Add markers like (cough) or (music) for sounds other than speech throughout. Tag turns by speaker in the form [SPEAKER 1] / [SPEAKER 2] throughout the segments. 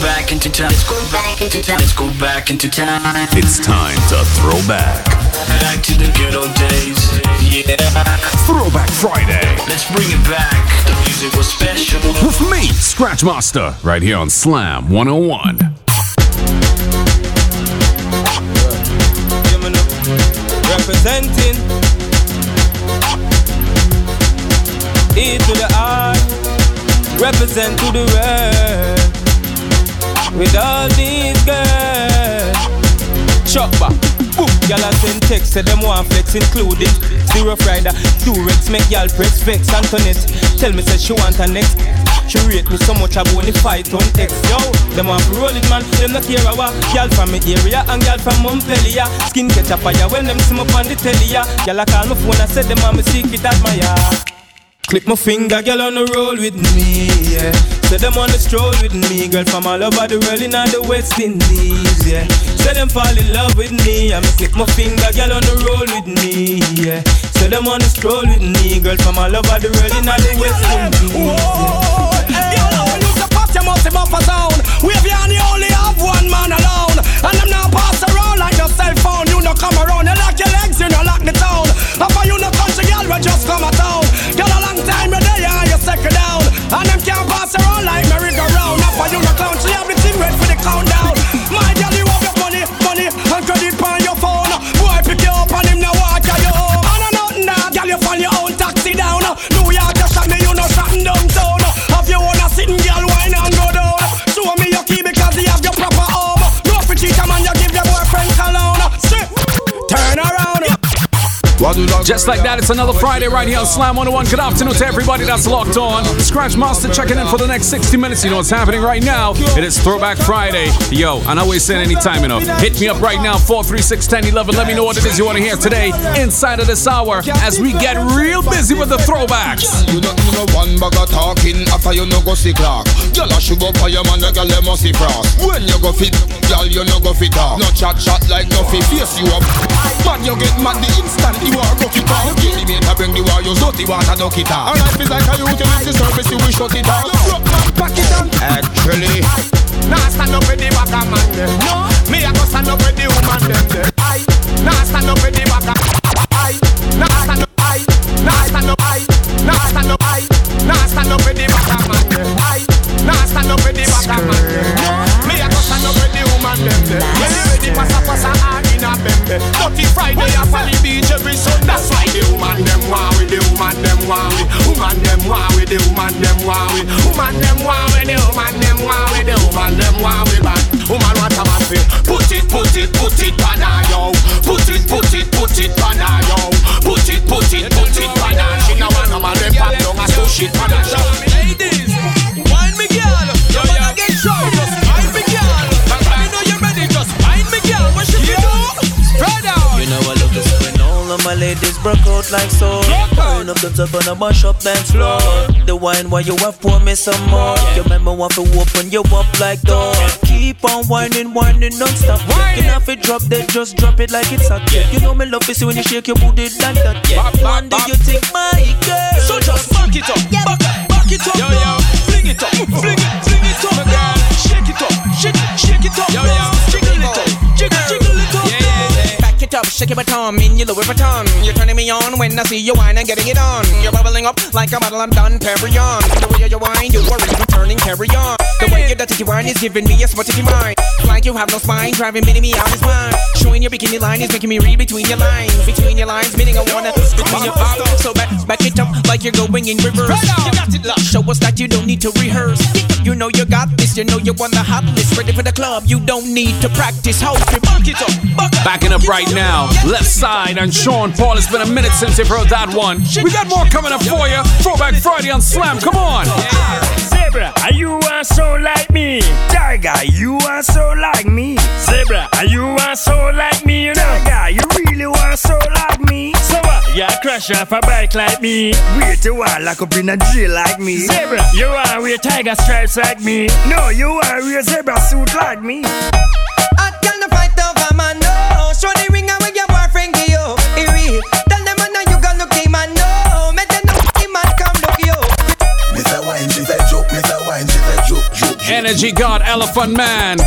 [SPEAKER 1] back into time. Let's go back into time. Let's go back into time.
[SPEAKER 2] It's time to throw back.
[SPEAKER 1] Back to the good old days. Yeah.
[SPEAKER 2] Throwback Friday.
[SPEAKER 1] Let's bring it back. The music was special.
[SPEAKER 2] With me, Scratch Master, right here on Slam 101.
[SPEAKER 3] Representing E to the I, represent to the world. With all these girls, chop back. Y'all a send text, say them want flex, including Zero Friday, Durex, make y'all press vex, Antoinette. Tell me, say she want her next. She rate me so much I want to fight on X, yo. Them want roll it, man. Them not care what. Y'all from me area and y'all from Montpellier. Skin catch a fire when them see me on the telly, yeah. Y'all a call my phone and say them want me secret admire. Click my finger, girl on the roll with me, yeah. Say them on the stroll with me, girl from all over the world in the West Indies, yeah. Say them fall in love with me, I'm click my finger, girl on the roll with me, yeah. Say them on the stroll with me, girl from all over the world in the West Indies, yeah.
[SPEAKER 4] Girl, when you say pass, you must have buffer sound. Wave you and you only have one man alone. And them now pass around like your cell phone. You no come around, you lock your legs, you no lock the town. After you no country girl, we just come a town. Girl, a long time you there, and you second down. And them can't pass around like merry-go-round. After you no count, you have the team ready for the countdown. Just
[SPEAKER 2] like that, it's another Friday right here on Slam 101. Good afternoon to everybody that's locked on. Scratch Master checking in for the next 60 minutes. You know what's happening right now? It is Throwback Friday. Yo, I know we said anytime enough. Hit me up right now, 436 1011. Let me know what it is you want to hear today inside of this hour as we get real busy with the throwbacks.
[SPEAKER 5] You don't know one of talking after you no go see clock. Girl, I should go for your man, the girl them must see frost. When you go fit, girl, you no go fit off. No chat chat like no fi face you up. Man, you get mad the instant you are rough it off. Get the mate, I bring the war, you dirty water, duck it off. And life is like a utility service, you will shut it off. Rock man, pack it down. Actually,
[SPEAKER 4] Nah, stand up with the back of man them. No, me I go stand up with the woman them. them. I, nah, stand up with the back of. I, nah, stand up. I, nah, stand up. I, nah, stand up. I, nah, stand up with the back of man them. I, nah, stand up with the back of man them. No, me I go stand up with the woman them. them. When you ready, passa passa hard in a. Dirty Friday a Folly Beach every Sunday. That's why the woman them want with the woman them want with. Woman them want with the woman them want with. Woman them want with the woman them want with the woman them want with bad. Woman want a man feel. Put it, put it, put it on her, yo. Put it, put it, put it on her, yo. Put it, put it, put it on her. She no want no man them pop down so shit on her.
[SPEAKER 6] My ladies broke out like so. Turn up the top on a mash up dance floor. The wine while you have pour me some more. Your remember want to open you up like door. Keep on whining, whining non-stop. You know if it drop dead, just drop it like it's hot. You know me love to see when you shake your booty like that. One day you think my girl.
[SPEAKER 3] So just back it up, back, back it up, yo yo. Fling it up, fling it, fling it up, girl. Shake it up, shake, shake it up, yo yo. Up,
[SPEAKER 7] shake it baton, mean you Louis Vuitton. You're turning me on when I see you whine and getting it on. You're bubbling up like a bottle of Dom Perignon. The way you whine, you are even turning carry on. The way you're dirty wine is giving me a spotty mind. Like you have no spine, driving me me out his mind. Showing your bikini line is making me read between your lines. Between your lines, meaning I wanna between your pop. So back, back it up like you're going in reverse. You got it, love. Show us that you don't need to rehearse. You know you got this, you know you're on the hot list. Ready for the club, you don't need to practice. Hold it, back it up, back up.
[SPEAKER 2] Backing up right now, left side on Sean Paul. It's been a minute since you've heard that one. We got more coming up for you. Throwback Friday on Slam. Come on.
[SPEAKER 8] Zebra, are you are so like me? Tiger, you are so like me. Zebra, are you are so like me? You know, Tiger, you really are so like me. So what? You crash off a bike like me. Wait a while, lock up in a jail like me. Zebra, you are wear tiger stripes like me. No, you are wear zebra suit like me.
[SPEAKER 4] I can't fight over man, no. Show the ring and
[SPEAKER 2] Energy God, Elephant Man.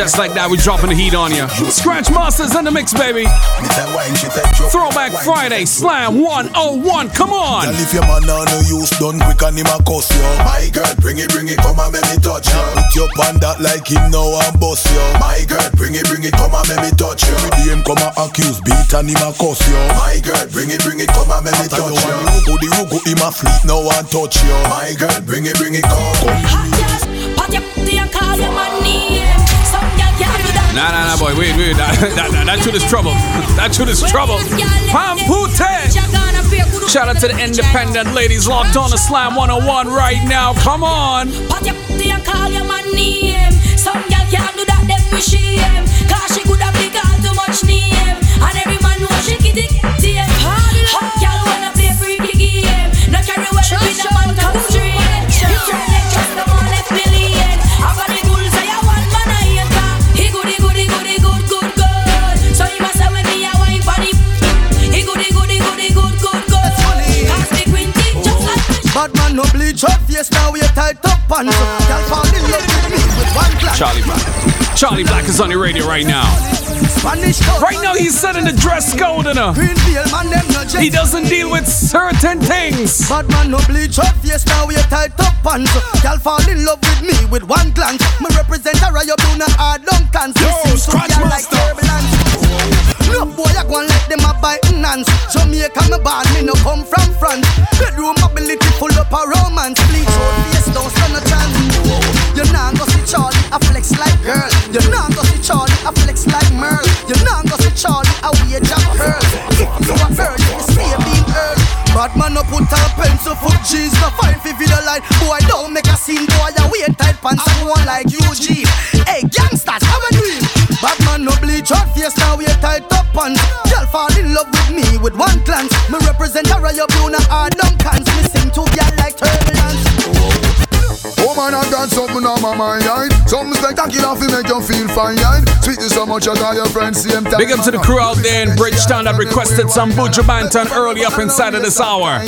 [SPEAKER 2] Just like that, we dropping the heat on you. Scratch Masters in the mix, baby.
[SPEAKER 9] Mr. Wine, she said joke.
[SPEAKER 2] Throwback Friday, Slam 101. Come on.
[SPEAKER 9] Girl, if your man on no use, done quick and him a cuss you. My girl, bring it, bring it, come and make me touch you. Put your pan that like him now and bust you. My girl, bring it, bring it, come and make me touch you. Every day him come and accuse, beat and him a cuss you. My girl, bring it, bring it, come and make me touch you. Rugo, the rugo, him a fleet now and touch you. My girl, bring it, bring it, come. Come give me this.
[SPEAKER 10] Pat your call your man
[SPEAKER 2] Nah, nah, nah, boy, wait, wait. (laughs) That, that, that, that tune is trouble. That tune is trouble. Pampute. Shout out to the independent ladies locked on the Slam 101 right now. Come on.
[SPEAKER 10] Every man know she kitty kitty. Hot girl wanna play freaky game. No carry well with a man
[SPEAKER 11] no bleach up face now we tight up pants Girl fall in love with me
[SPEAKER 2] Charlie Black. Charlie Black is on the radio right now. Right now, he's setting the dress code in her.
[SPEAKER 11] Greenfield man them no jet
[SPEAKER 2] He doesn't deal with certain things.
[SPEAKER 11] Bad man no bleach up. Face now we tight up pants. Girl fall in love with me with one glance. Me represent a Rayo Blue no hard long cans
[SPEAKER 9] Yo, Scratch Master.
[SPEAKER 11] turbulence. No boy I go and let them a bite hands. Jamaica me born me no come from France. Bedroom ability full up a romance. Bleach out face don't stand a chance. You nah go Charlie flex like girl You nah go see Charlie. A flex like Merle. You nah go see Charlie. A wage of curl you a girl you stay being Earl. Bad man no put a pencil foot G's No fine fi video line. Boy don't make a scene Boy. You wear tight pants and one like Eugene. Hey gangsters how we doing? Bad man no bleach out face now we tight up pants. Girl fall in love with me with one glance. Me represent a Rayo Blue hard long cans
[SPEAKER 9] got something on my mind. Right? Something spectacular to make you feel fine. Right? Sweet you so much, I got your friends same time.
[SPEAKER 2] Big up to the crew out there in Bridgetown that requested some Buju Banton early up inside of this hour.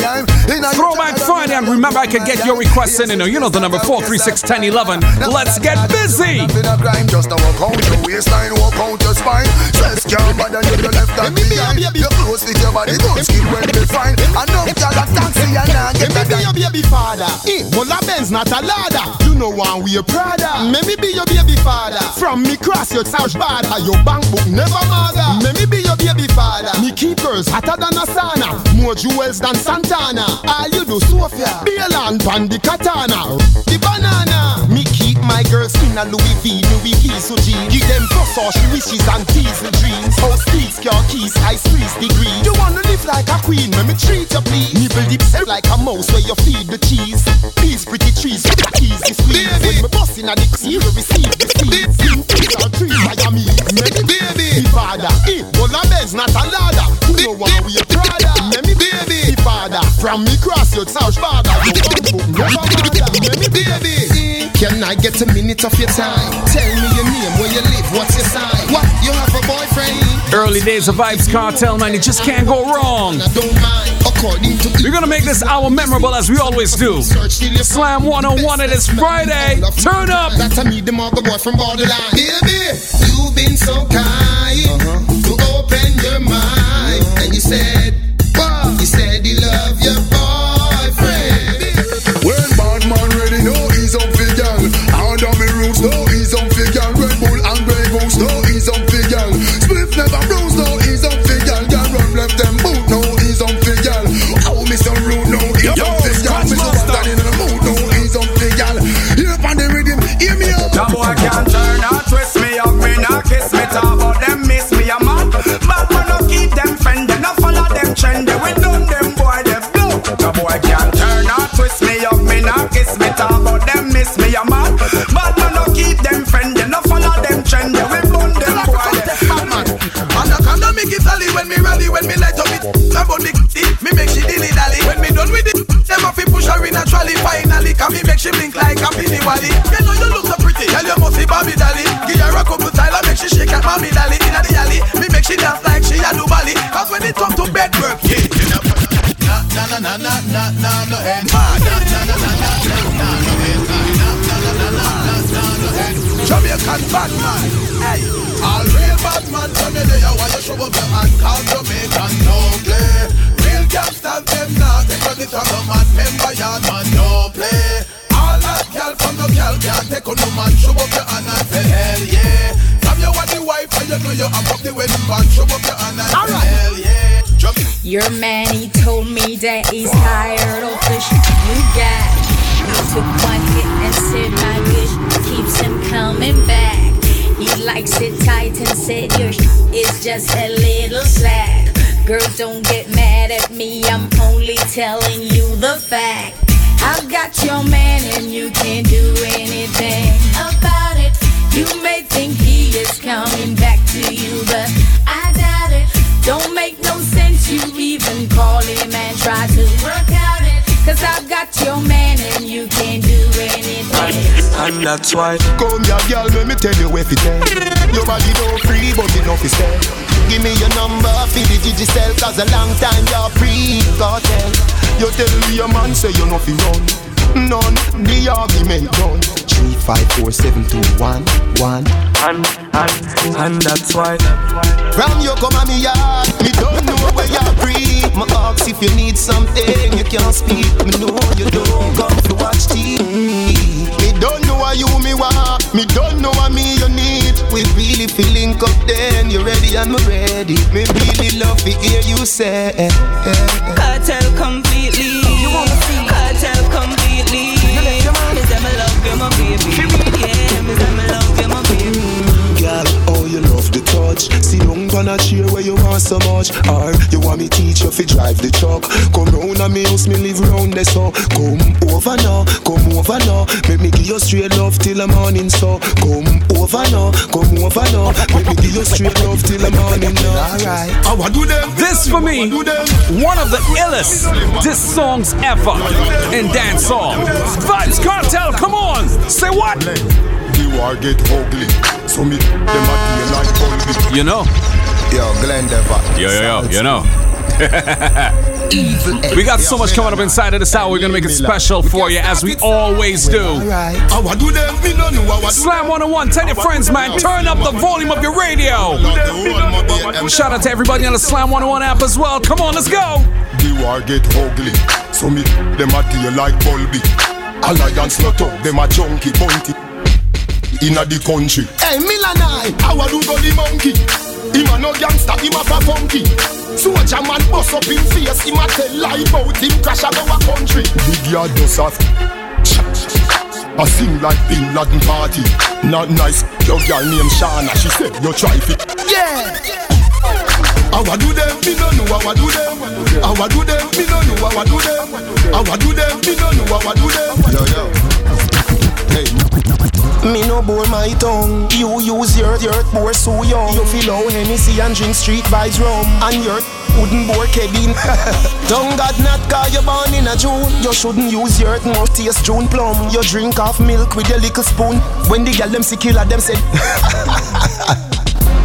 [SPEAKER 2] Throwback Friday, and remember I can get your requests in. You know, you know the number 4361011. Let's get busy.
[SPEAKER 9] Nothing a crime, just a walk out your waistline, walk out your spine. Stress can't bother you, you left that behind. Your clothes fit your body, good skin when they fine. I know girl a taxi and I get
[SPEAKER 5] Let me
[SPEAKER 9] that
[SPEAKER 5] be your baby father. Eh, Mola Benz not a ladder. You know one we a Prada. Let me be your baby father. From me cross your couch border, your bank book never mother. Let me be your baby father. Me keep girls hotter than a sauna. More jewels than Santana. All you do, Sophia. Bail and pan the katana. The banana. Me keep my girls in a Louis V, Louis keys so G. Give them plus all she wishes and diesel dreams. House keys, car keys, ice freeze degree. You wanna live like a queen, let me treat you please. Nibble dip self like a mouse where you feed the cheese. These pretty trees, the keys is squeeze. When me bust in a dick, you receive the seeds. In trees or trees, Miami. Maybe baby. Me father, eh, well a Benz, not a ladder. Who know why we a Prada? Maybe baby. Me father, from me cross your couch father. You want book, never. Maybe baby. Eh, Can I get a minute of your time? Tell me your name, where you live, what's your sign? What, you have a boyfriend?
[SPEAKER 2] Early days of Vybz Kartel, man, you just can't go wrong. We're gonna make this hour memorable as we always do. Slam 101 it is Friday. Turn up.
[SPEAKER 5] That's I meet the mother boy from borderline. Baby, you've been so kind to open your mind. And you said,
[SPEAKER 12] coming back to you, but I doubt it. Don't make no sense you even call him and try to work out it. Cause I've got your man and you can't do anything.
[SPEAKER 5] And that's why Come here girl, let me tell you where to tell Your body don't free but enough is there Give me your number for the Digicel Cause a long time you're pre-cartel You tell me your man say you know fi run None, the argument done. Three, five, four, seven, two, one, one.
[SPEAKER 13] And, and, and that's why.
[SPEAKER 5] From you come on me yard. Me don't know where you're free My ask if you need something You can't speak. Me know you don't come to watch TV Me don't know why you me want. Me don't know what me you need. We really feeling up then. You ready and me ready. Me really love to hear you say.
[SPEAKER 14] Cartel completely. You wanna see? You, my baby. Yeah, me you
[SPEAKER 5] love the touch. See down on a chair where you want so much. Or you want me teach you fi drive the truck. Come round a me house, me live round there so Come over now, come over now. Make me give you straight love till the morning so. Come over now, come over now. Make me give you straight love till the morning now Alright, I want do them.
[SPEAKER 2] This for me, one of the illest diss songs ever. In dancehall. Vybz Kartel, come on, say what?
[SPEAKER 5] The war get ugly So me, them a deal like bulby
[SPEAKER 2] You know,
[SPEAKER 5] Yo, Glenn Dever.
[SPEAKER 2] Yo, yo, yo, you know. we got so much coming up inside of this hour. We're gonna make it special for you, as we always do.
[SPEAKER 5] I want do them, me no know I want
[SPEAKER 2] Slam 101, tell your friends, man, turn up the volume of your radio. Shout out to everybody on the Slam 101 app as well. Come on, let's go.
[SPEAKER 5] The war get ugly. So me, them a deal like bulby Alliance not up, them a junkie bunty Inna the country Hey, Milanai, how a do go the monkey? Him a no gangster, him a fa funky Soldier man bust up him face Him a tell lie about him crash out our country Big yard does have I sing like Bin Laden party Not nice, your girl named Shana She said you try fit Yeah I wa do them, me no know I wa do them. I wa do them, me no know I wa do them. I wa do them, me no know I wa do them. Yo yo. Hey. Me no bore my tongue. You use your your bore so young. You feel how Hennessy and drink street vibes rum. And your wooden bore Kevin. (laughs) Tongue God not cause you born in a June. You shouldn't use your mouth taste June plum. You drink half milk with your little spoon. When the girl them see killer them said. (laughs)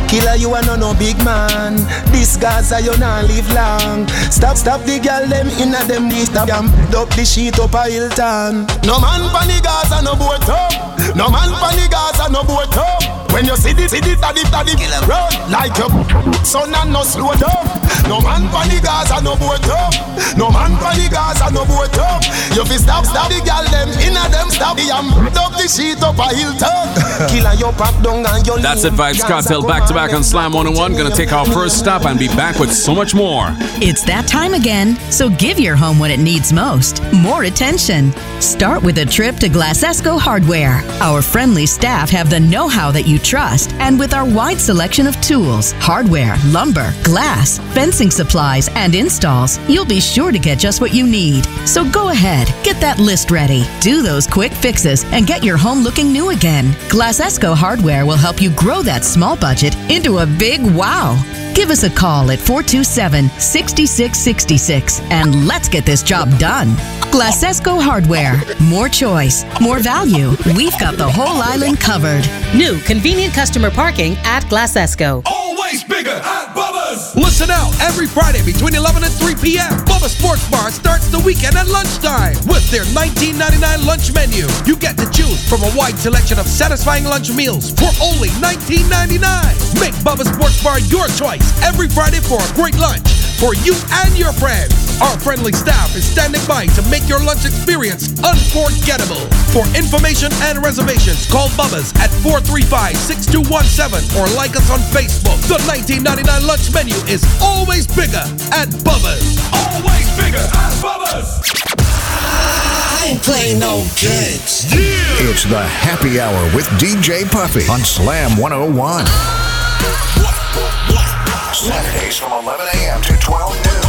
[SPEAKER 5] Killer, you are no no big man. This Gaza, you not live long. Stop, stop the girl them inna them this stop them. Dump the sheet up a Hilton. No man pan the Gaza, no boat up. No man pan the Gaza, no boat up. When you see the see the taddy taddy run like your son and no slow down. No man pan the Gaza, no boat up. No man pan the Gaza, no boat up. You fi stop, stop the girl them inna them stop the am. Dump the sheet up a Hilton. (laughs) Killer, you pack down and you
[SPEAKER 2] That's it, Vybz Kartel, back to back on Slam 101. Gonna take our first stop and be back with so much more.
[SPEAKER 15] It's that time again, so give your home what it needs most more attention. Start with a trip to Glasesco Hardware. Our friendly staff have the know how that you trust, and with our wide selection of tools, hardware, lumber, glass, fencing supplies, and installs, you'll be sure to get just what you need. So go ahead, get that list ready, do those quick fixes, and get your home looking new again. Glasesco Hardware will help you grow that small budget into a big wow. Give us a call at 427 6666 and let's get this job done. Glasesco Hardware. More choice, more value. We've got the whole island covered.
[SPEAKER 16] New convenient customer parking at Glasesco.
[SPEAKER 17] Always bigger, hot bubba. Listen out every Friday between 11 and 3 p.m. Bubba Sports Bar starts the weekend at lunchtime with their 19.99 lunch menu. You get to choose from a wide selection of satisfying lunch meals for only 19.99. Make Bubba Sports Bar your choice every Friday for a great lunch for you and your friends. Our friendly staff is standing by to make your lunch experience unforgettable. For information and reservations, call Bubba's at 435-6217 or like us on Facebook. The 19.99 lunch menu is always bigger at Bubba's. Always bigger at Bubba's.
[SPEAKER 18] I ain't playing no games.
[SPEAKER 19] It's the happy hour with DJ Puffy on Slam 101. Saturdays from 11 a.m. to 12 noon.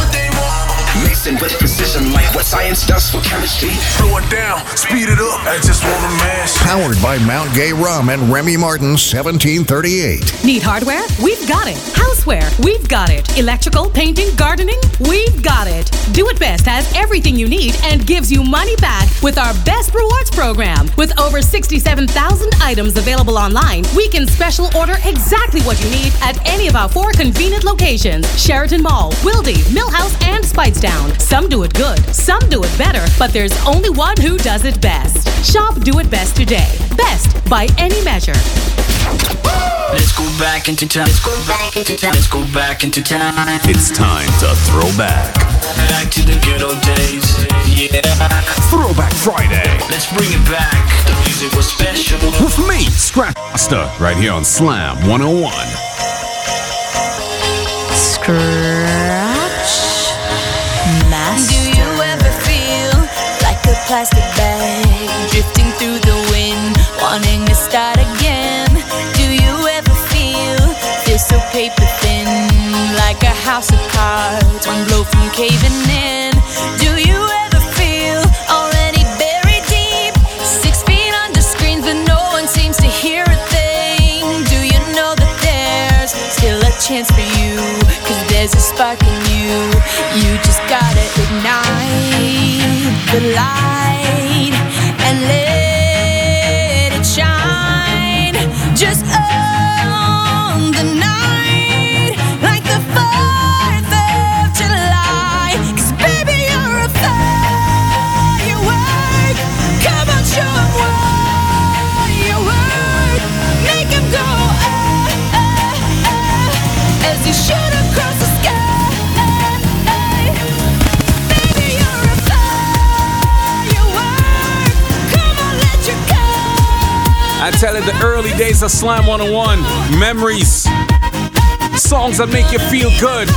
[SPEAKER 20] Mixing with precision like what science does for chemistry.
[SPEAKER 21] Slow it down, speed it up. I just want to mash.
[SPEAKER 19] Powered by Mount Gay Rum and Remy Martin 1738.
[SPEAKER 16] Need hardware? We've got it. Houseware? We've got it. Electrical, painting, gardening? We've got it. Do It Best has everything you need and gives you money back with our best rewards program. With over 67,000 items available online, we can special order exactly what you need at any of our four convenient locations Sheraton Mall, Wildey, Millhouse, and Speightstown. Some do it good, some do it better, but there's only one who does it best. Shop Do It Best today. Best by any measure.
[SPEAKER 1] Let's go back into time. Let's go back into time. Let's go back into time.
[SPEAKER 2] It's time to throw back.
[SPEAKER 1] Back to the good old days. Yeah.
[SPEAKER 2] Throwback Friday.
[SPEAKER 1] Let's bring it back. The music was special.
[SPEAKER 2] With me, Scratch Master, right here on Slam 101.
[SPEAKER 14] Scratch plastic bag drifting through the wind, wanting to start again? Do you ever feel feel so paper thin, like a house of cards, one blow from caving in? Do you ever feel already buried deep, six feet under screens, but no one seems to hear a thing? Do you know that there's still a chance for you? Cause there's a spark in you. You just gotta ignite the light
[SPEAKER 2] tell you, the early days of Slam 101, memories, songs that make you feel good.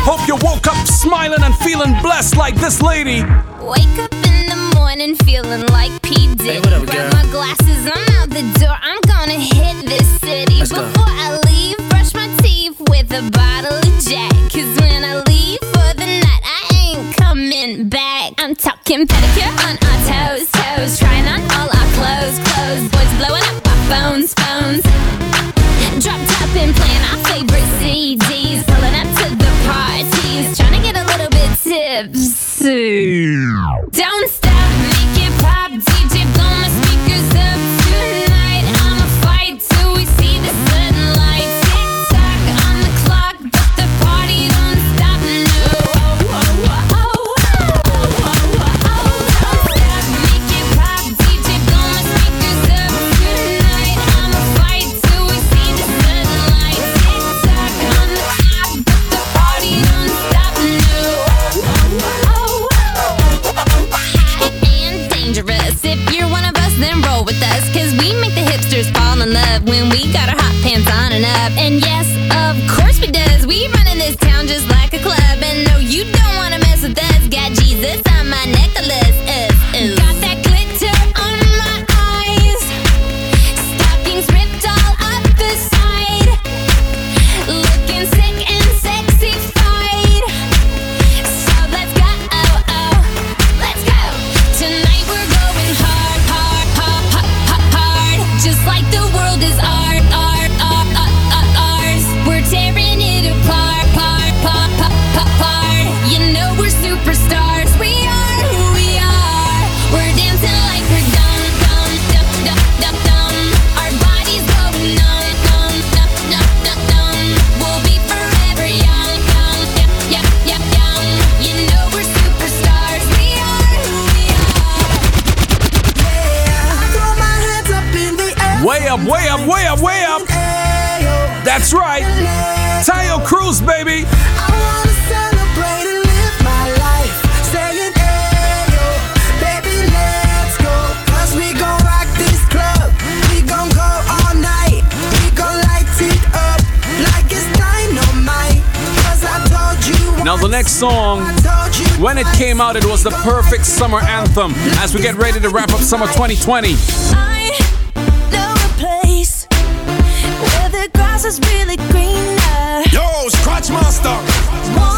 [SPEAKER 2] Hope you woke up smiling and feeling blessed like this lady.
[SPEAKER 22] Wake up in the morning feeling like P. Diddy.
[SPEAKER 2] what up,
[SPEAKER 22] Grab my glasses, I'm out the door. I'm gonna hit this city.
[SPEAKER 2] Let's go.
[SPEAKER 22] Before I leave, brush my teeth with a bottle of Jack. Cause when I leave for the night, I ain't coming back. I'm talking pedicure up,
[SPEAKER 2] way up, way up, way up. That's right. Taio Cruz, baby. Now, the next song, when it came out, it was the perfect summer anthem as we get ready to wrap up summer 2020.
[SPEAKER 14] Grass is really greener.
[SPEAKER 21] Yo, Scratch Master.
[SPEAKER 14] Warm,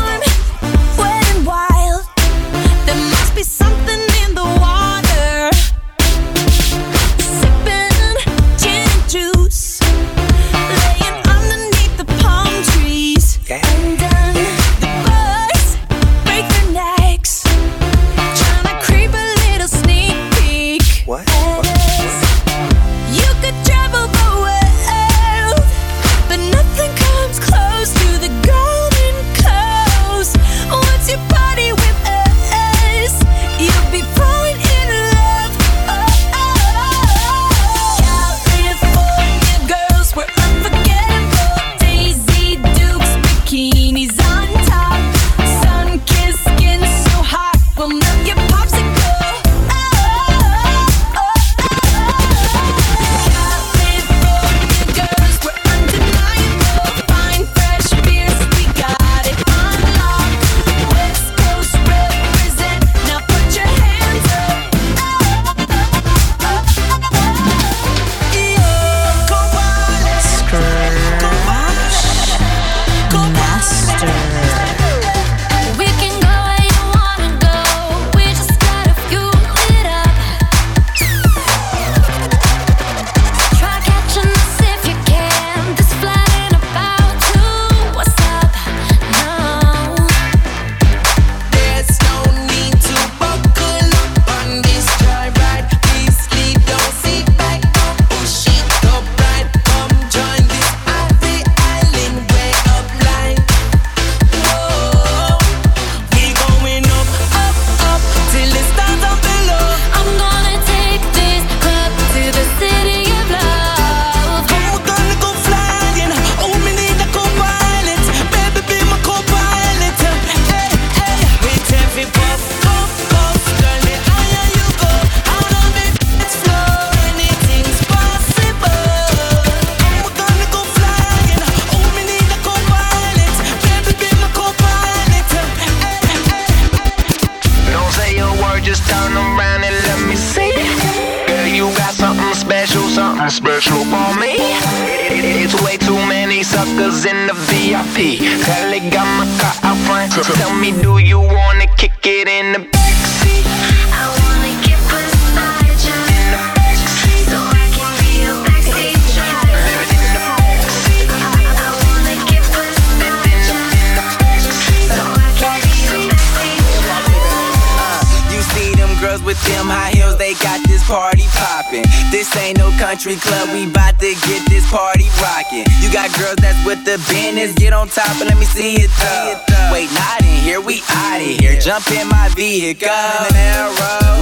[SPEAKER 14] get
[SPEAKER 23] this party rocking. You got girls that's with the business, get on top and let me see it though. Wait, not in here, we outta here. Jump in my vehicle,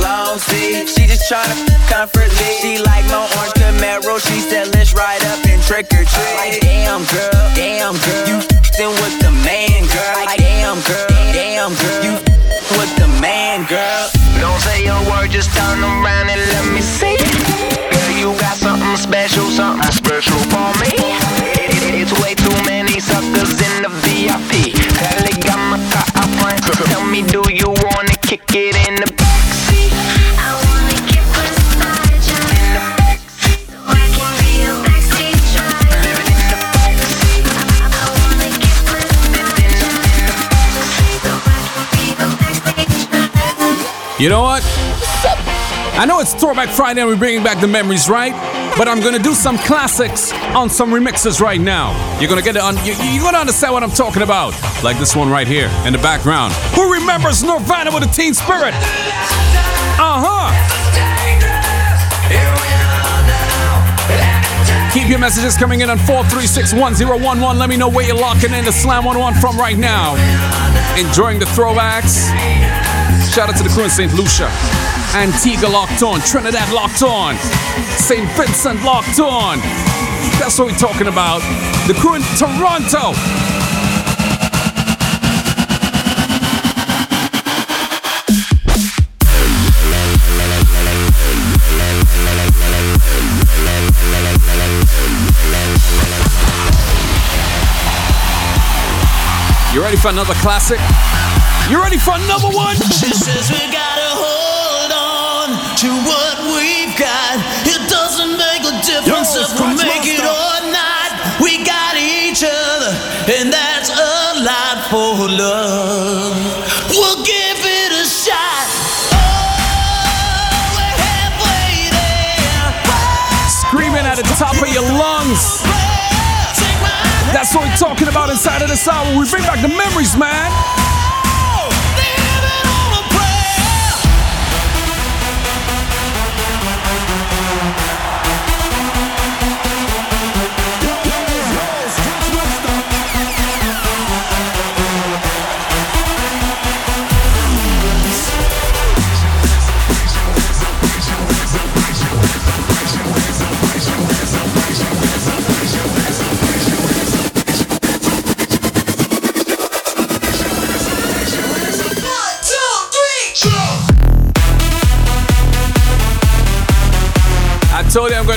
[SPEAKER 23] long seat. She just tryna comfortably. She like my orange Camaro, she said let's ride up and trick or treat. Like damn girl, damn girl, you f***ing with the man, girl. Like damn girl, damn girl, you f***ing with the man, girl.
[SPEAKER 4] Don't say a word, just turn around and let me see. Girl, you got something special, something special for me. It- It's way too many suckers in the VIP. Hell, got my car out front. Tell me, do you wanna kick it in the backseat?
[SPEAKER 14] I wanna get beside you so I can be your backseat driver. I wanna get beside you so I can be your backseat driver.
[SPEAKER 2] You know what? I know it's Throwback Friday and we're bringing back the memories, right? But I'm gonna do some classics on some remixes right now. You're gonna get it on. You, you're gonna understand what I'm talking about, like this one right here in the background. Who remembers Nirvana with a Teen Spirit? Uh huh. Keep your messages coming in on 4361011. Let me know where you're locking in the Slam 101 from right now. Enjoying the throwbacks. Shout out to the crew in St. Lucia. Antigua locked on. Trinidad locked on. St. Vincent locked on. That's what we're talking about. The crew in Toronto. You ready for another classic? You ready for another one?
[SPEAKER 24] To what we've got. It doesn't make a difference
[SPEAKER 25] Yo,
[SPEAKER 24] if we make it or not. We got each other, and that's a lot for love. We'll give it a shot. Oh, we're halfway there.
[SPEAKER 2] Screaming at the top of your lungs. That's what we're talking about inside of this hour. We bring back the memories, man.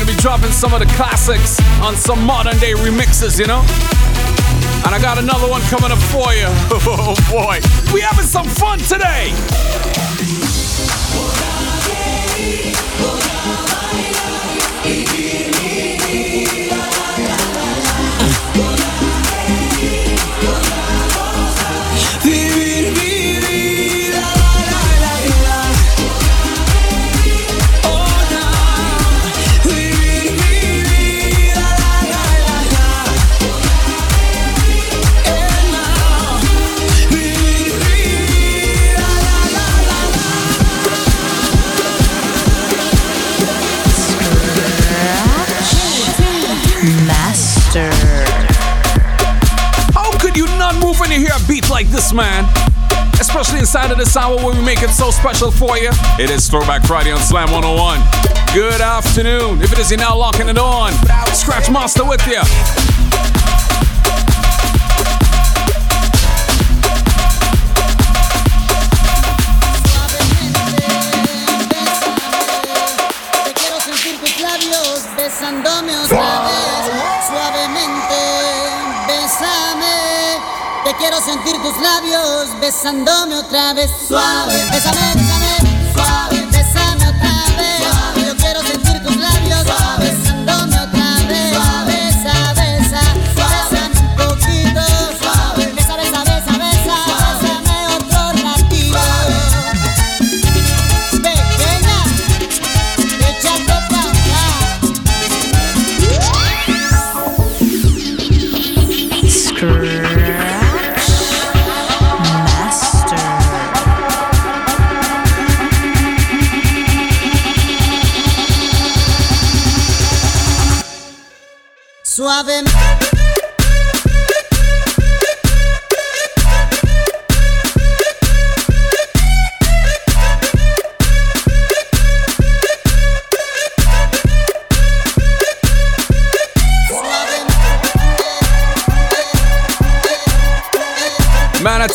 [SPEAKER 2] Be dropping some of the classics on some modern day remixes, you know? And I got another one coming up for you. (laughs) Oh boy, we having some fun today. When you hear a beat like this, man? Especially inside of this hour where we make it so special for you. It is Throwback Friday on Slam 101. Good afternoon. If it is, you're now locking it on. Scratch Master with you.
[SPEAKER 26] Quiero sentir tus labios besándome otra vez, suave. Bésame,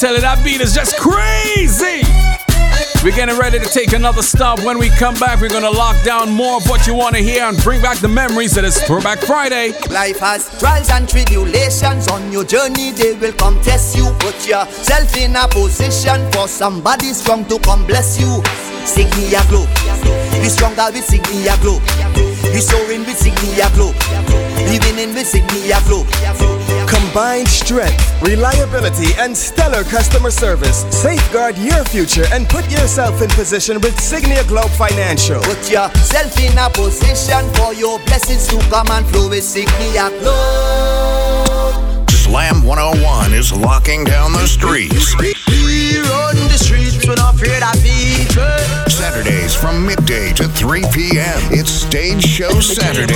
[SPEAKER 2] tell you, that beat is just crazy. We're getting ready to take another stop. When we come back, we're gonna lock down more of what you wanna hear and bring back the memories that is Throwback Friday.
[SPEAKER 27] Life has trials and tribulations on your journey. They will come test you. Put yourself in a position for somebody strong to come bless you. Signia glow. Be stronger with Signia glow. Be soaring with Signia glow. Living in with Signia glow.
[SPEAKER 25] Combined strength, reliability, and stellar customer service. Safeguard your future and put yourself in position with Signia Globe Financial.
[SPEAKER 27] Put yourself in a position for your blessings to come and flow with Signia Globe.
[SPEAKER 19] Slam 101 is locking down the streets.
[SPEAKER 27] We run the streets, we're not afraid of people.
[SPEAKER 19] Saturdays from midday to 3 p.m. It's Stage Show Saturday.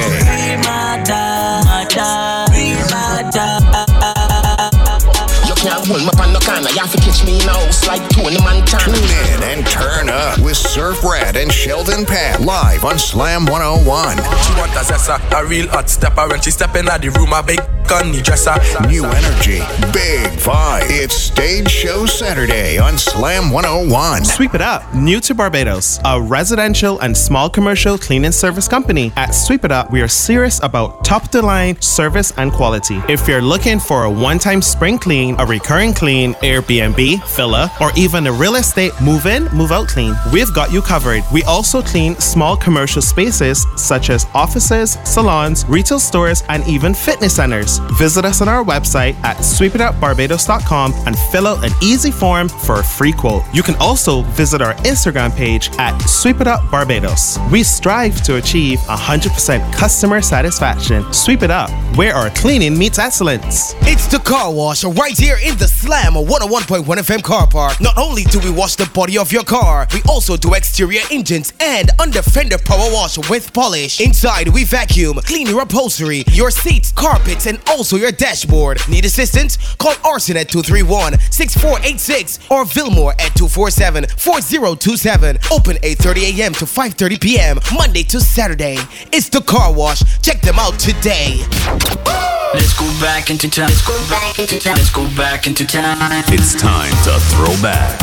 [SPEAKER 24] You can't hold my
[SPEAKER 28] on the corner. You have to catch me in a house like Tony Montana.
[SPEAKER 19] Tune in and turn up with Surf Red and Sheldon Pat live on Slam 101.
[SPEAKER 21] She want a zessa, a real hot stepper. When she step in the room, big gun the dresser.
[SPEAKER 19] New energy, big vibe. It's Stage Show Saturday on Slam 101.
[SPEAKER 29] Sweep it up. New to Barbados, a residential and small commercial cleaning service company. At Sweep It Up, we are serious about top of the line service and quality. If you're looking for a one time spring clean, a recurring clean, Airbnb, villa, or even a real estate move in, move out clean, we've got you covered. We also clean small commercial spaces such as offices, salons, retail stores, and even fitness centers. Visit us on our website at sweepitupbarbados.com and fill out an easy form for a free quote. You can also visit our Instagram page at sweepitupbarbados. We strive to achieve 100% customer satisfaction. Sweep it up, where our cleaning meets excellence.
[SPEAKER 30] It's the car wash right here in the Slam 101.1 FM car park. Not only do we wash the body of your car, we also do exterior engines and under fender power wash with polish. Inside, we vacuum, clean your upholstery, your seats, carpets, and also your dashboard. Need assistance? Call Arson at 231 6486 or Vilmore at 247 4027. Open 8:30 a.m. to 5:30 p.m. Monday to Saturday. It's the car wash. Check them out today.
[SPEAKER 1] Let's go back into time. Let's go back into time. Let's go back into time.
[SPEAKER 2] It's time to throw back.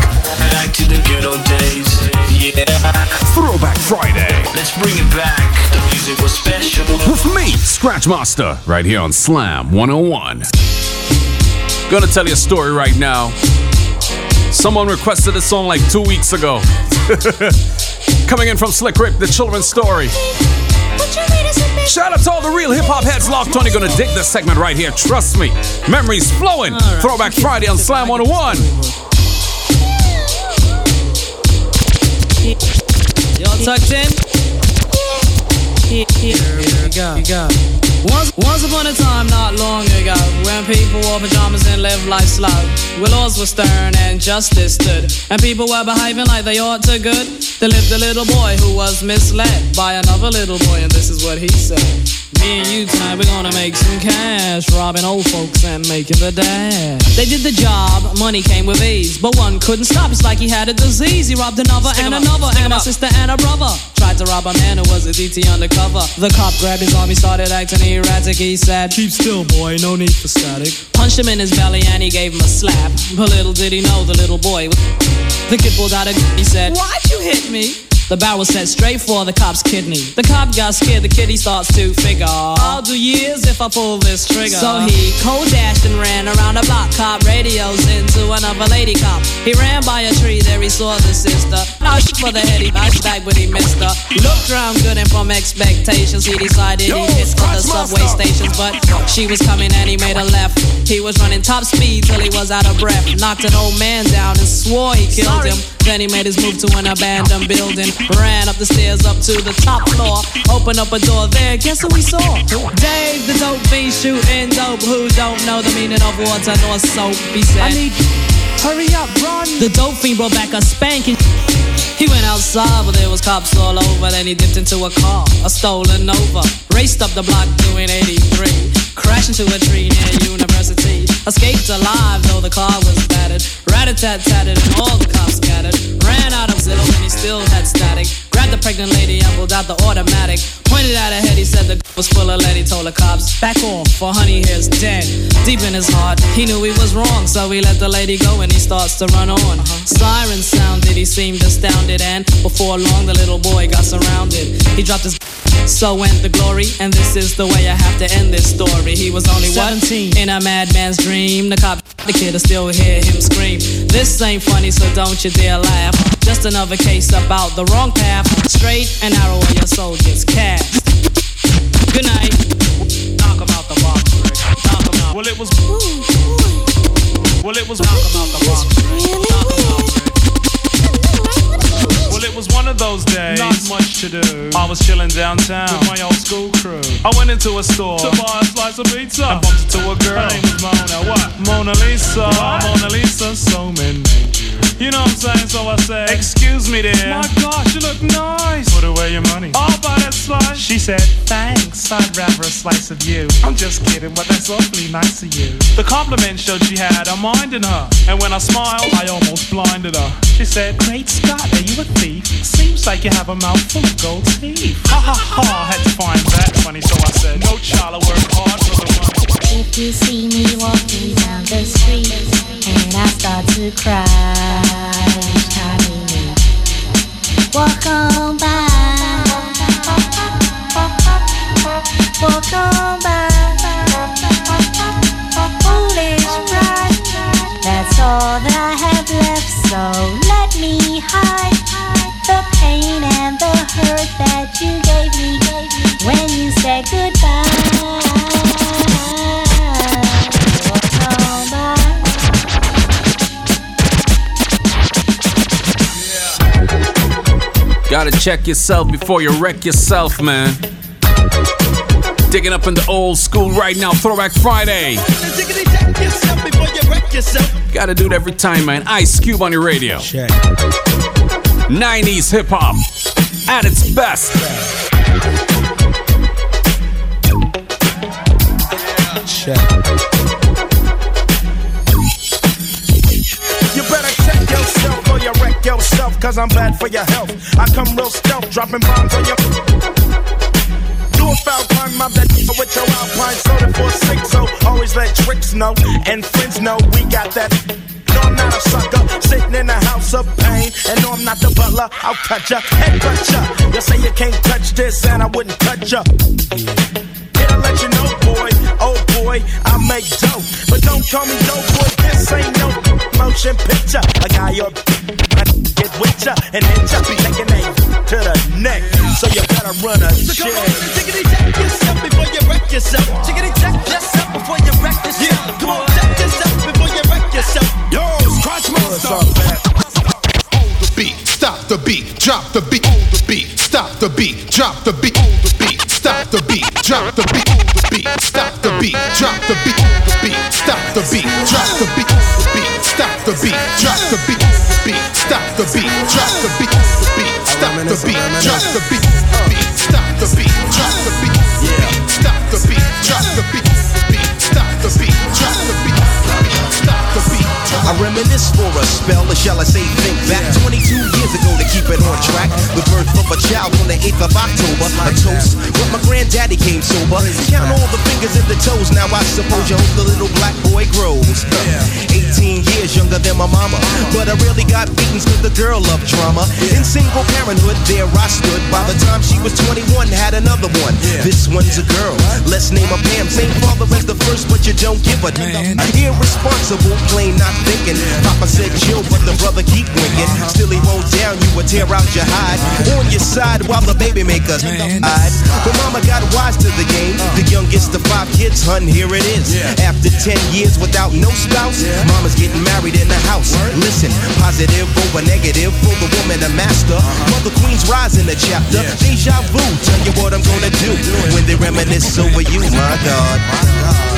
[SPEAKER 1] Back to the good old days. Yeah.
[SPEAKER 2] Throwback Friday.
[SPEAKER 1] Let's bring it back. The music was special.
[SPEAKER 2] With me, Scratch Master, right here on Slam 101. Gonna tell you a story right now. Someone requested a song like two weeks ago. (laughs) Coming in from Slick Rick, the children's story. Shout out to all the real hip hop heads locked on. You're gonna dig this segment right here. Trust me. Memories flowing. Throwback Friday on Slam 101.
[SPEAKER 31] Y'all tucked in? Here we go. Once, once upon a time, not long ago, when people wore pajamas and lived life slow, where laws were stern and justice stood, and people were behaving like they ought to good, there lived a little boy who was misled by another little boy, and this is what he said. Me and you tonight, we're gonna make some cash, robbing old folks and making the dash. They did the job, money came with ease, but one couldn't stop. It's like he had a disease. He robbed another Stick and another, and a sister and a brother. Tried to rob a man who was a DT undercover. The cop grabbed his arm, he started acting erratic. He said, Keep still, boy, no need for static. Punched him in his belly and he gave him a slap. But little did he know the little boy. The kid pulled out a gun. He said, Why'd you hit me? The barrel was set straight for the cop's kidney. The cop got scared, the kid he starts to figure. I'll do years if I pull this trigger. So he cold dashed and ran around the block. Cop radios into another lady cop. He ran by a tree, there he saw the sister. Now sh- for the head, he bounced back, but he missed her. Looked around good and from expectations, he decided
[SPEAKER 24] Yo,
[SPEAKER 31] hit other
[SPEAKER 24] Scratch
[SPEAKER 31] subway stations. But she was coming and he made a left. He was running top speed till he was out of breath. Knocked an old man down and swore he killed
[SPEAKER 24] Sorry.
[SPEAKER 31] him. Then he made his move to an abandoned building. Ran up the stairs up to the top floor. Opened up a door there. Guess who we saw? Dave, the dope fiend shooting dope. Who don't know the meaning of water nor soap? He said. I need. Hurry up, run. The dope fiend brought back a spanking. He went outside, but there was cops all over. Then he dipped into a car, a stolen Nova. Raced up the block doing 83. Crashed into a tree near University. Escaped alive, though the car was battered. Rat-a-tat-tatted and all the cops scattered. Ran out of Zillow and he still had static. Grabbed the pregnant lady and pulled out the automatic. Pointed at her head, he said the was full of lead. He told the cops, back off, for honey here's dead. Deep in his heart, he knew he was wrong, so he let the lady go and he starts to run on. Sirens sounded, he seemed astounded, and before long the little boy got surrounded. He dropped his so went the glory, and this is the way I have to end this story. He was only what? 17 in a madman's dream. The cop, the kid, will still hear him scream. This ain't funny, so don't you dare laugh. Just another case about the wrong path. Straight and narrow where your soul gets cast. Good night. Knock him out the box, Rick. Knock him out.
[SPEAKER 32] Well, it was. Well, it was. Knock him out the box. Knock him out, Rick. Well, it was one of those days. To do. I was chilling downtown with my old school crew. I went into a store to buy a slice of pizza. I bumped into a girl. Her name was Mona. What? Mona Lisa. Mona Lisa. So many. You know what I'm saying? So I said, Excuse me, dear. My gosh, you look nice. Put away your money. I'll buy that slice. She said, Thanks. I'd rather a slice of you. I'm just kidding, but that's awfully nice of you. The compliment showed she had a mind in her, and when I smiled, I almost blinded her. She said, Great Scott, are you a thief? Seems like you have a mouth full of gold teeth. Ha ha ha! I Had to find that funny, so I said, No child, I work hard for the money.
[SPEAKER 33] If you see me walking down the street and I start to cry walk on by, walk on by. Foolish pride, that's all that I have left. So let me hide the pain and the hurt that you gave me when you said goodbye.
[SPEAKER 2] Gotta check yourself before you wreck yourself, man. Digging up in the old school right now, Throwback Friday. Gotta do it every time, man. Ice Cube on your radio. 90s hip hop at its best.
[SPEAKER 34] You yourself, cause I'm bad for your health. I come real stealth, dropping bombs on your. Do a foul crime, my bed with your alpine soda for six, so always let tricks know and friends know we got that. No, I'm not a sucker, sitting in a house of pain. And no, I'm not the butler, I'll cut ya, head cut ya. You say you can't touch this, and I wouldn't touch ya. Here to let you know, boy, oh boy, I make dope. But don't call me dope, boy, this ain't no motion picture. A guy your with ya and hit ya, be taking to the neck. So you better run a
[SPEAKER 17] So
[SPEAKER 34] shit.
[SPEAKER 17] come on, tickety check yourself before you wreck yourself. Tickety check yourself before you wreck yourself. Come on, check yourself before you wreck yourself.
[SPEAKER 34] Yo, scratch monster.
[SPEAKER 5] Hold the beat, stop the beat, drop the beat, hold the beat, stop the beat, drop the beat, hold the beat, stop the beat, drop the beat, hold the beat, stop the beat, drop the beat, hold the beat, the beat, drop the beat, stop the beat, drop the beat, stop the beat, drop the beat, stop the beat, drop the beat, stop the beat, drop the beat, stop the beat.
[SPEAKER 35] I reminisce for a spell, or shall I say think back 22 years ago to keep it on track. The birth of a child on the 8th of October. A toast, but my granddaddy came sober. Count all the fingers and the toes, now I suppose you hope the little black boy grows. 18 years younger than my mama, but I really got beatings cause the girl loved drama. In single parenthood, there I stood. By the time she was 21, had another one. This one's a girl, let's name her Pam. Same father as the first, but you don't give a damn. Irresponsible, plain not thinking. Papa said chill, but the brother keep winking. Uh-huh. Still he won't down you or tear out your hide. On your side while the baby makers hide. But mama got wise to the game. The youngest of five kids, hun, here it is. After 10 years without no spouse, mama's getting married in the house. Listen, positive over negative for the woman, the master. Mother Queen's rise in the chapter. Deja vu, tell you what I'm gonna do when they reminisce over you, my God.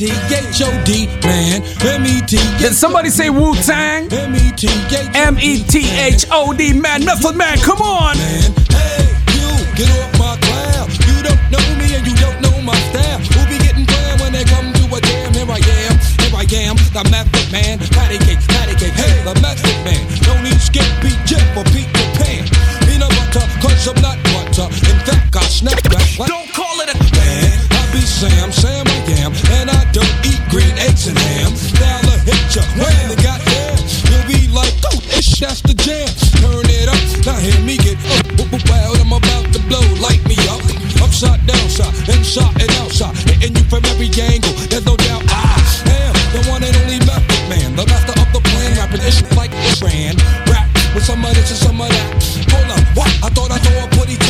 [SPEAKER 17] M-E-T-H-O-D, man. M-E-T.
[SPEAKER 2] Did somebody say Wu Tang?
[SPEAKER 17] M-E-T-H.
[SPEAKER 2] M E T H O D, man. Method Man, come on.
[SPEAKER 17] Man, hey, you, get off my cloud. You don't know me and you don't know my style. Who be getting down when they come to a jam? Here I am, here I am, the method man. Patty cake, patty cake, hey, the method man. Don't need skip, beat, jet for Peter Pan. Peanut butter, cause I'm not butter. In fact, I snap back. Don't call that's the jam. Turn it up, now hear me get up, wild. I'm about to blow, light me up. Upside, downside, inside and outside. Hitting you from every angle, there's no doubt. I am the one and only method man. The master of the plan, rapping ish like a brand. Rap with some of this and some of that. Hold up, what? I thought I saw a putty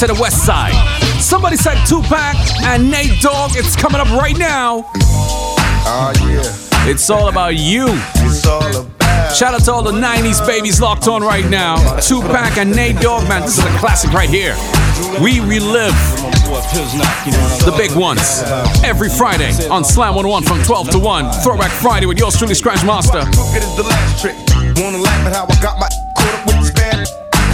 [SPEAKER 17] to the
[SPEAKER 2] west side. Somebody said Tupac and Nate Dogg. It's coming up right now.
[SPEAKER 24] Oh, yeah.
[SPEAKER 2] It's all about you.
[SPEAKER 24] It's all about.
[SPEAKER 2] Shout out to all the 90s babies locked on right now. Tupac and Nate Dogg, man. This is a classic right here. We relive the big ones every Friday on Slam 101 from 12 to 1. Throwback Friday with yours truly, Scratch Master.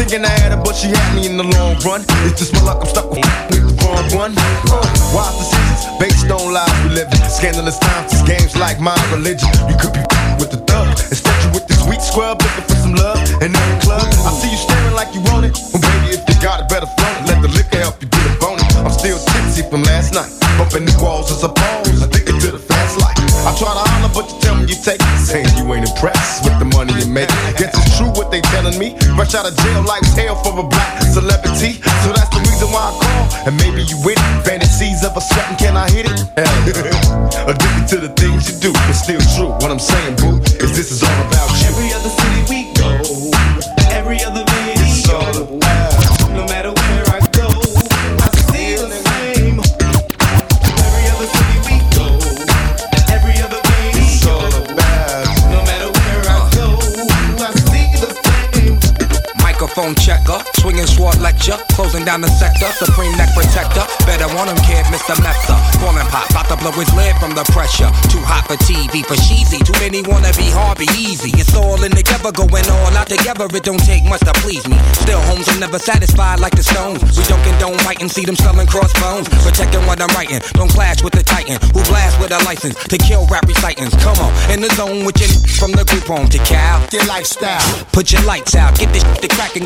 [SPEAKER 24] Thinking I had her, but she had me in the long run. It's just my luck, I'm stuck with the wrong one. Uh, wise decisions based on lies we live in. Scandalous times, these games like my religion. You could be with the thug. Instead, you with this weak scrub looking for some love. And in the club, I see you staring like you want it. Well, baby, if you got it, better flaunt it. Let the liquor help you get a bonus. I'm still tipsy from last night. Bumping the walls as a pose. Try to holler, but you tell me you take. Saying you ain't impressed with the money you make. Guess it's true what they telling me. Rush out of jail, life's hell for a black celebrity. So that's the reason why I call. And maybe you with it. Fantasies of a something, can I hit it? (laughs) Addicted to the things you do. It's still true. What I'm saying, boo, is this is all
[SPEAKER 36] Microphone checker, swinging sword lecture, closing down the sector, supreme neck protector. Better want him, kid, Mr. Mepsa. Falling pop, about to blow his lid from the pressure. Too hot for TV, for cheesy. Too many wanna be hard, be easy. It's all in together, going all out together. It don't take much to please me. Still, homes are never satisfied like the stones. We don't condone writing, see them selling crossbones. Protecting what I'm writing, don't clash with the titan who blast with a license to kill rap recitants. Come on, in the zone with your from the group home to Cal.
[SPEAKER 5] Your lifestyle.
[SPEAKER 36] Put your lights out, get this shit cracking,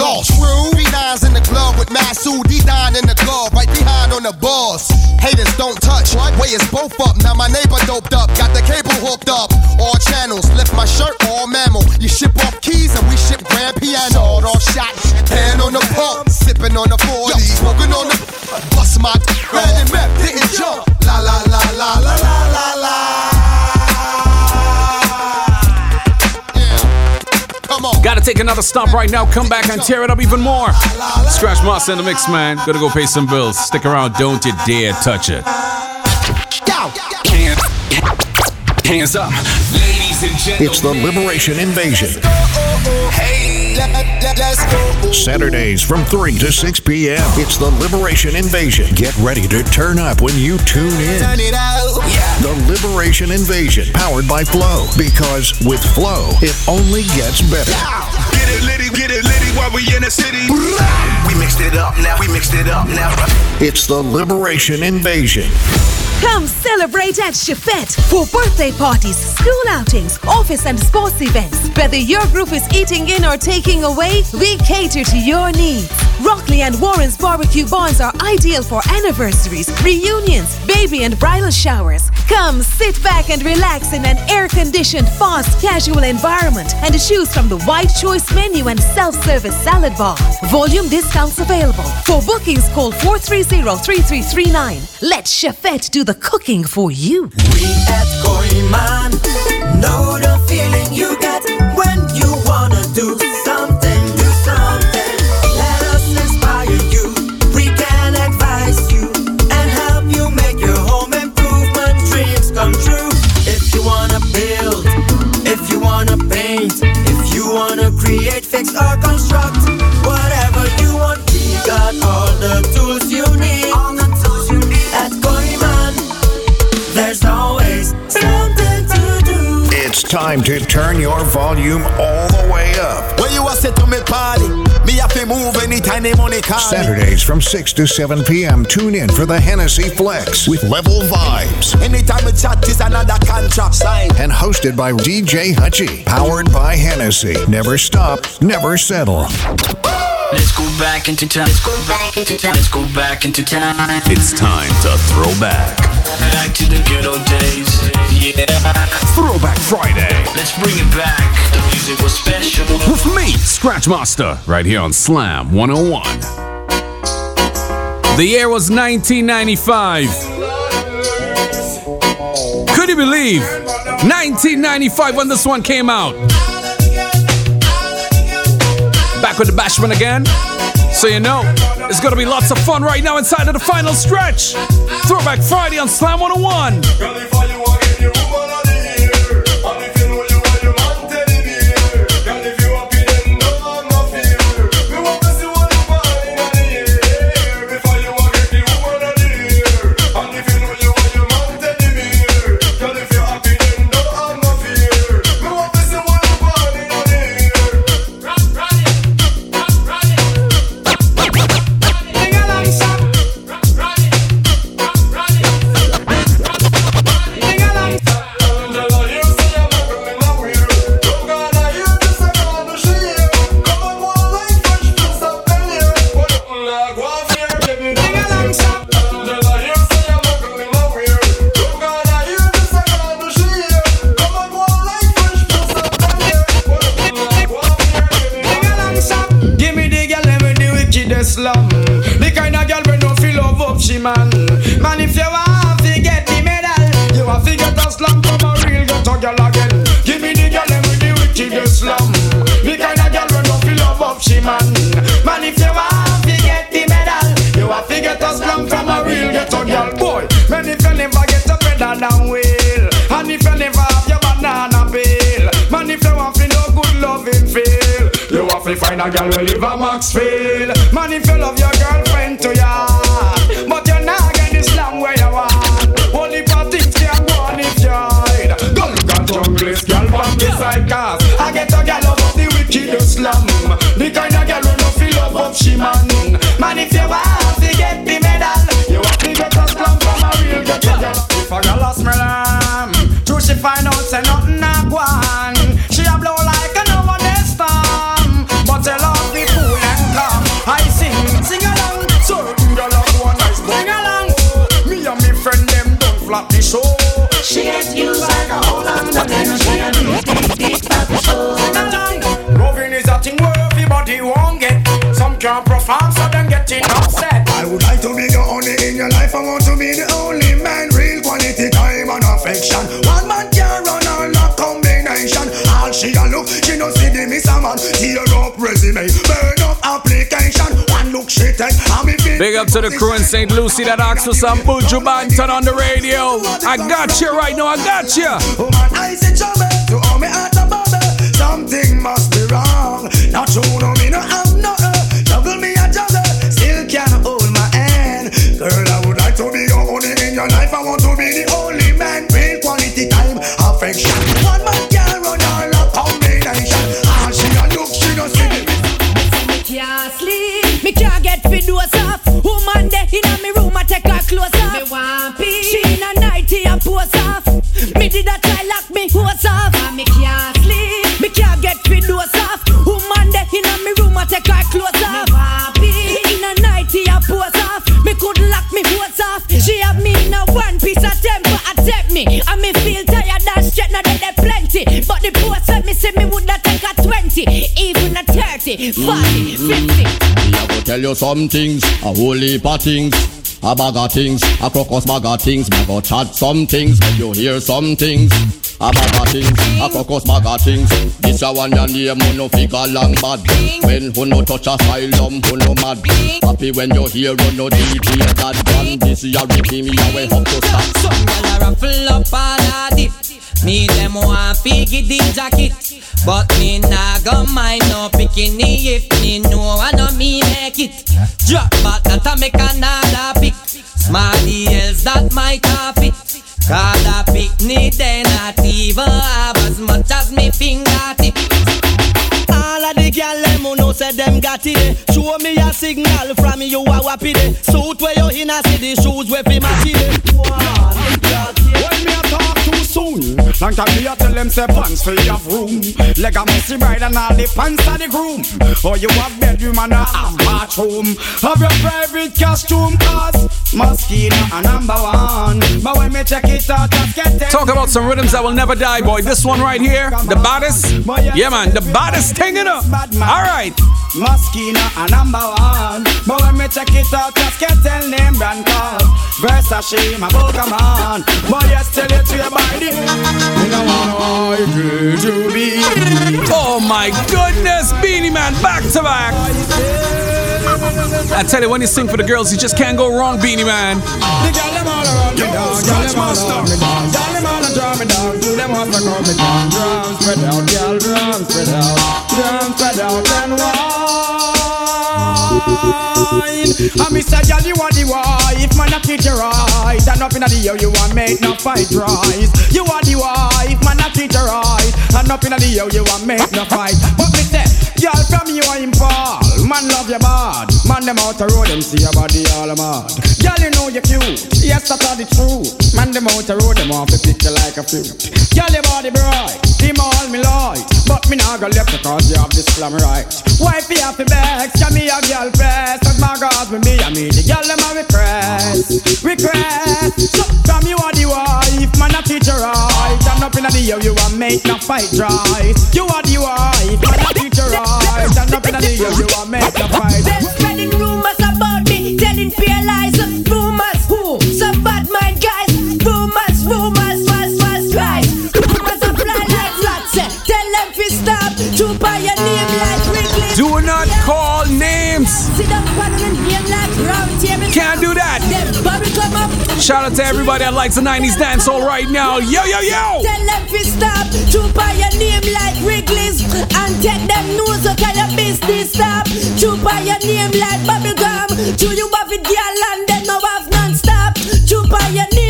[SPEAKER 5] lost. True. B9s in the glove with Masood, D9 in the glove, right behind on the boss. Haters don't touch, way is both up. Now my neighbor doped up, got the cable hooked up. All channels, lift my shirt, all mammal. You ship off keys and we ship grand piano. Sawed off shot, hand on the pump, sipping on the 40, smoking on the bust my and map, didn't jump. La la la la la la la la.
[SPEAKER 2] Gotta take another stop right now. Come back and tear it up even more. Scratch Master in the mix, man. Gotta go pay some bills. Stick around. Don't you dare touch it.
[SPEAKER 1] Hands up, ladies and gentlemen.
[SPEAKER 19] It's the Liberation Invasion.
[SPEAKER 1] Hey,
[SPEAKER 5] let's go.
[SPEAKER 19] Saturdays from 3 to 6 p.m. It's the Liberation Invasion. Get ready to turn up when you tune in.
[SPEAKER 5] Turn it out.
[SPEAKER 19] The Liberation Invasion, powered by Flow. Because with Flow, it only gets better.
[SPEAKER 37] Get it litty, get it litty while we in the city.
[SPEAKER 20] We mixed it up now, we mixed it up now.
[SPEAKER 19] It's the Liberation Invasion.
[SPEAKER 38] Come celebrate at Chefette for birthday parties, school outings, office and sports events. Whether your group is eating in or taking away, we cater to your needs. Rockley and Warren's barbecue barns are ideal for anniversaries, reunions, baby and bridal showers. Come sit back and relax in an air-conditioned, fast, casual environment and choose from the wide choice menu and self-service salad bar. Volume discounts available. For bookings, call 430-3339. Let Chefette do the cooking for you.
[SPEAKER 24] We at Kooyman know the feeling you get construct, whatever you want, we got all the tools you need. All the tools you need at Kooyman. There's always something to do.
[SPEAKER 19] It's time to turn your volume all the way up.
[SPEAKER 5] When you a say to me party, me have to move anytime the money call.
[SPEAKER 19] Saturdays from 6 to 7 p.m. Tune in for the Hennessy Flex with Level Vibes.
[SPEAKER 5] Anytime we chat is another contract sign.
[SPEAKER 19] And hosted by DJ Hutchie. Powered by Hennessy. Never stop, never settle.
[SPEAKER 1] Let's go back into time. Let's go back into time. Let's go back into time.
[SPEAKER 2] It's time to throw back.
[SPEAKER 1] Back to the good old days. Yeah.
[SPEAKER 2] Throwback Friday.
[SPEAKER 1] Let's bring it back. The music was special.
[SPEAKER 2] With me, Scratch Master, right here on Slam 101. The year was 1995. Could you believe? 1995 when this one came out. Back with the Bashman again. So you know, it's gonna be lots of fun right now inside of the final stretch. Throwback Friday on Slam 101.
[SPEAKER 4] You to find a girl who live a Maxfield. Man, if you love your girlfriend to ya But you're not getting the slam where you want Only for things can go on if you hide. Go look at junglist girl from the side cause I get a girl of the wicked slum The kind of girl who no feel love up she man. Man, if you want to get the medal You have to get a slum from a real ghetto girl. If a girl a smell um, True she find out say nothing a go can't perform, so them getting upset.
[SPEAKER 17] I would like to be the only in your life. I want to be the only man. Real quality time and affection. One man can run all that combination. All she a look, she no see the miss a man. Tear up resume, burn up application. One look she take, and me feel.
[SPEAKER 2] Big up to the crew in St. Lucia that asked for some Buju Banton on the radio. I got you right now, I got you.
[SPEAKER 17] Woman, I say trouble to all me heart a bubble. Something must be wrong. Not true, no me no have no.
[SPEAKER 39] Clothes off. Me want pee. She in a nightie and pose off. Me did a try lock me hose off. And me can't sleep, me can't get fit dose off. Woman there inna me room, I take her clothes off. Me want pee. In a nightie and pose off. Me could lock me hose off. She have me in a one piece of temper attempt me. And me feel tired and straight now that there plenty. But the post let me say me woulda take a twenty, even a 30, 40, 50.
[SPEAKER 40] Me a go tell you some things, a whole heap of things. A bag of things, a crocus bag of things. Me go chat some things, make you hear some things. A bag of things, a crocus bag of things. This a one your name, who no figure long bad. When who no touch asylum, who no mad. Happy when you hear who no DJ that brand. This a Ricky, me a way up to stop.
[SPEAKER 36] Some gyal a ruffle up all of it. Me them want figgy the jacket, but me nah go mind no bikini if me know I know me make it. Drop back that I make another. Smarty else that my it. Cause the picnic they not even have as much as me fingertip.
[SPEAKER 27] All of the gyal them who know say them got it. Eh. Show me a signal from you a wappy day. Suit where you in a see the shoes where fi match it.
[SPEAKER 4] Eh. Long time me a tell them say pants fi have room. Leg a messy bride and all the pants of the groom. Or you have bedroom and a half bathroom. Have your private costume cause mosquito a number one. But when me check it out, just get.
[SPEAKER 2] Talk about some rhythms that will never die, boy. This one right here, the baddest. Yeah, man, the baddest thing it up. All right.
[SPEAKER 4] Mosquito a number one. But when me check it out, just get tell name brand called Versace, my Pokemon. But yes, tell it to your body. Me no want you to be.
[SPEAKER 2] Oh my goodness, Beenie Man, back to back. I tell you, when you sing for the girls, you just can't go wrong, Beenie Man.
[SPEAKER 4] The girl them all around me down, girl them all around me down, girl them all a me down, do them have to me down. Drum spread out, girl, drum spread out, drum spread out and wine. I miss a girl, you are the wife, man, I treat you right. And up in the year, you want make no fight rise. You are the wife, man, I treat you right. And up in the year, you want make no fight. But me say, girl, from you in fall. Man, love you bad. Man, them out the road, them see your body all mad. Girl, you know you're cute. Yes, that's all the truth. Man, them out the road, them off the picture like a fruit. Girl, your body bright. Him all me light. But me not go left because you have this slam right. Wife, you have to vex. Can me a girl press. Cause my God, with me, I mean the girl, them a request. Request. So, from you are the wife. Man, I teach you right. And up in the year, you are make no fight right. You are the wife. Man, I teach you right. And up in the year, you are make no fight.
[SPEAKER 39] They're
[SPEAKER 2] Do not call names.
[SPEAKER 39] See them pattern name like round table.
[SPEAKER 2] Can't do that.
[SPEAKER 39] Them bubble come up.
[SPEAKER 2] Shout out to everybody that likes the 90s dance all right now. Yo, yo, yo.
[SPEAKER 39] Tell them to stop. To buy your name like Wrigley's. And take them news so can your business stop. To buy your name like bubblegum. To you have it girl and then no have non-stop. To buy your name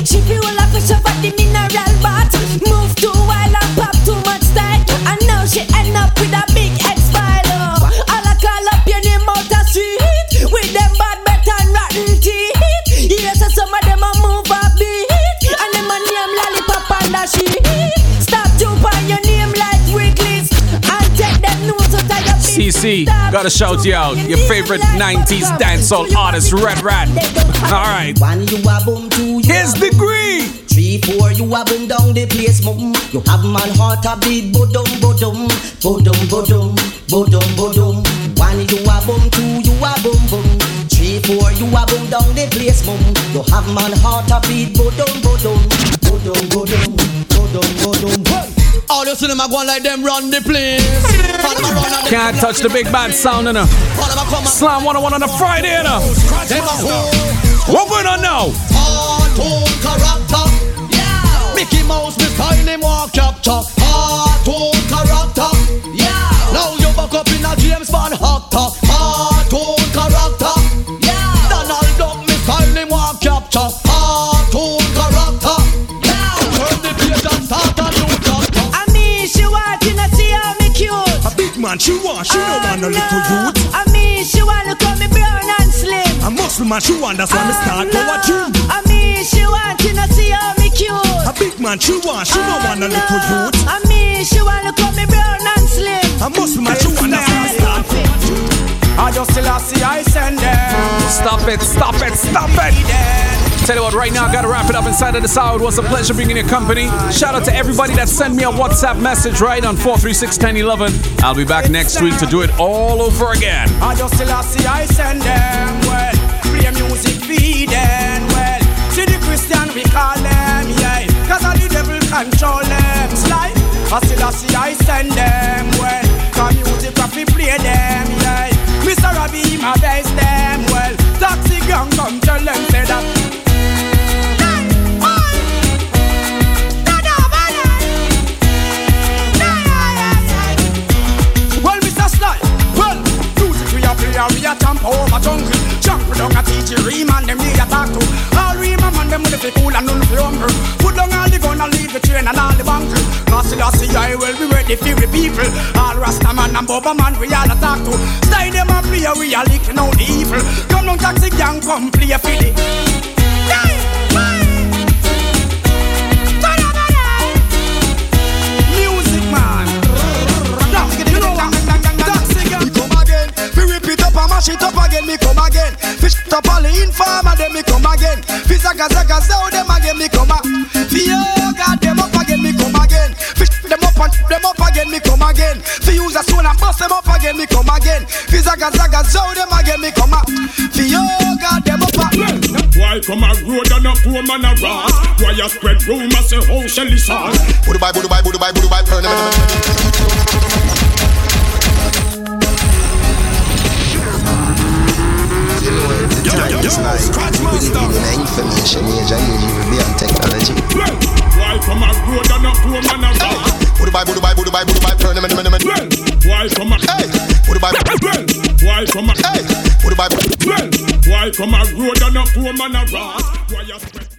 [SPEAKER 39] she feel like a at the mineral bath. Move too wild and pop too much style. And now she end up with a
[SPEAKER 2] Gotta shout you out. Your favorite 90s dancehall artist, Red Rat. Alright.
[SPEAKER 27] One you a boom, two you
[SPEAKER 2] Here's the green.
[SPEAKER 27] Three, four, you a boom down the place, mum. You have man heart a beat, bodum, bodum, bodum, bodum, bodum, bodum. One you a boom, two you a boom, boom. Three, four, you a boom down the place, mum. You have man heart a beat, bodum, bodum, bodum, bodum, bodum, bodum. Hey! All you see them a go like them run the place. All them a run and them
[SPEAKER 2] Can't touch the big band sound in a Slam 101 on a Friday in a
[SPEAKER 27] Them a hoe.
[SPEAKER 2] What going on now?
[SPEAKER 27] Cartoon character. Yeah. Mickey Mouse, me style him walk capture. Cartoon character. Yeah. Now you back up in a James Bond actor. Cartoon character. Yeah. Donald Duck, me style him walk capture. Man, she want, she don't want no little youth.
[SPEAKER 39] I mean, she wanna call me brown and slim.
[SPEAKER 27] A muscle man, she want, that's why me start power gym.
[SPEAKER 39] I mean, she wanting to see how me cute.
[SPEAKER 27] A big man, she want, she don't want no little youth.
[SPEAKER 39] I mean, she wanna call me brown and slim.
[SPEAKER 27] A muscle man, she want, that's why me start
[SPEAKER 4] I just still see I send them.
[SPEAKER 2] Stop it, stop it, stop it. Tell you what, right now, I gotta wrap it up inside of this hour. It was a pleasure being in your company. Shout out to everybody that sent me a WhatsApp message right on 4361011. I'll be back next week to do it all over again.
[SPEAKER 4] And Boba man we all a talk to. Stay them a play we a licking out the evil. Come down taxi gang come play a
[SPEAKER 41] up and mash it up again. Me come again. Fish up all the informer. Then me come again. Fi zaga zaga zow oh, them again. Me come back. Fi yoga them up again. And them up again. Me come again. Fi use a stone and bust them up again. Me come again. Fi zaga zaga zow them again. Me come back. Fi yoga them up again.
[SPEAKER 42] Why come a road and a poor man a rat? Why you spread rumors say oh, how Shelly sauce?
[SPEAKER 43] Budu bye, budu bye, budu bye, budu bye, burn
[SPEAKER 44] It's like we live in information age and you live beyond technology.
[SPEAKER 42] Why come a road and a poor man a rat?
[SPEAKER 43] Budu bye, budu bye, budu budu burn
[SPEAKER 42] Why come a
[SPEAKER 43] Hey, budu
[SPEAKER 42] Why come a
[SPEAKER 43] Hey, budu
[SPEAKER 42] Why come a road and a poor man a rat? Why you spread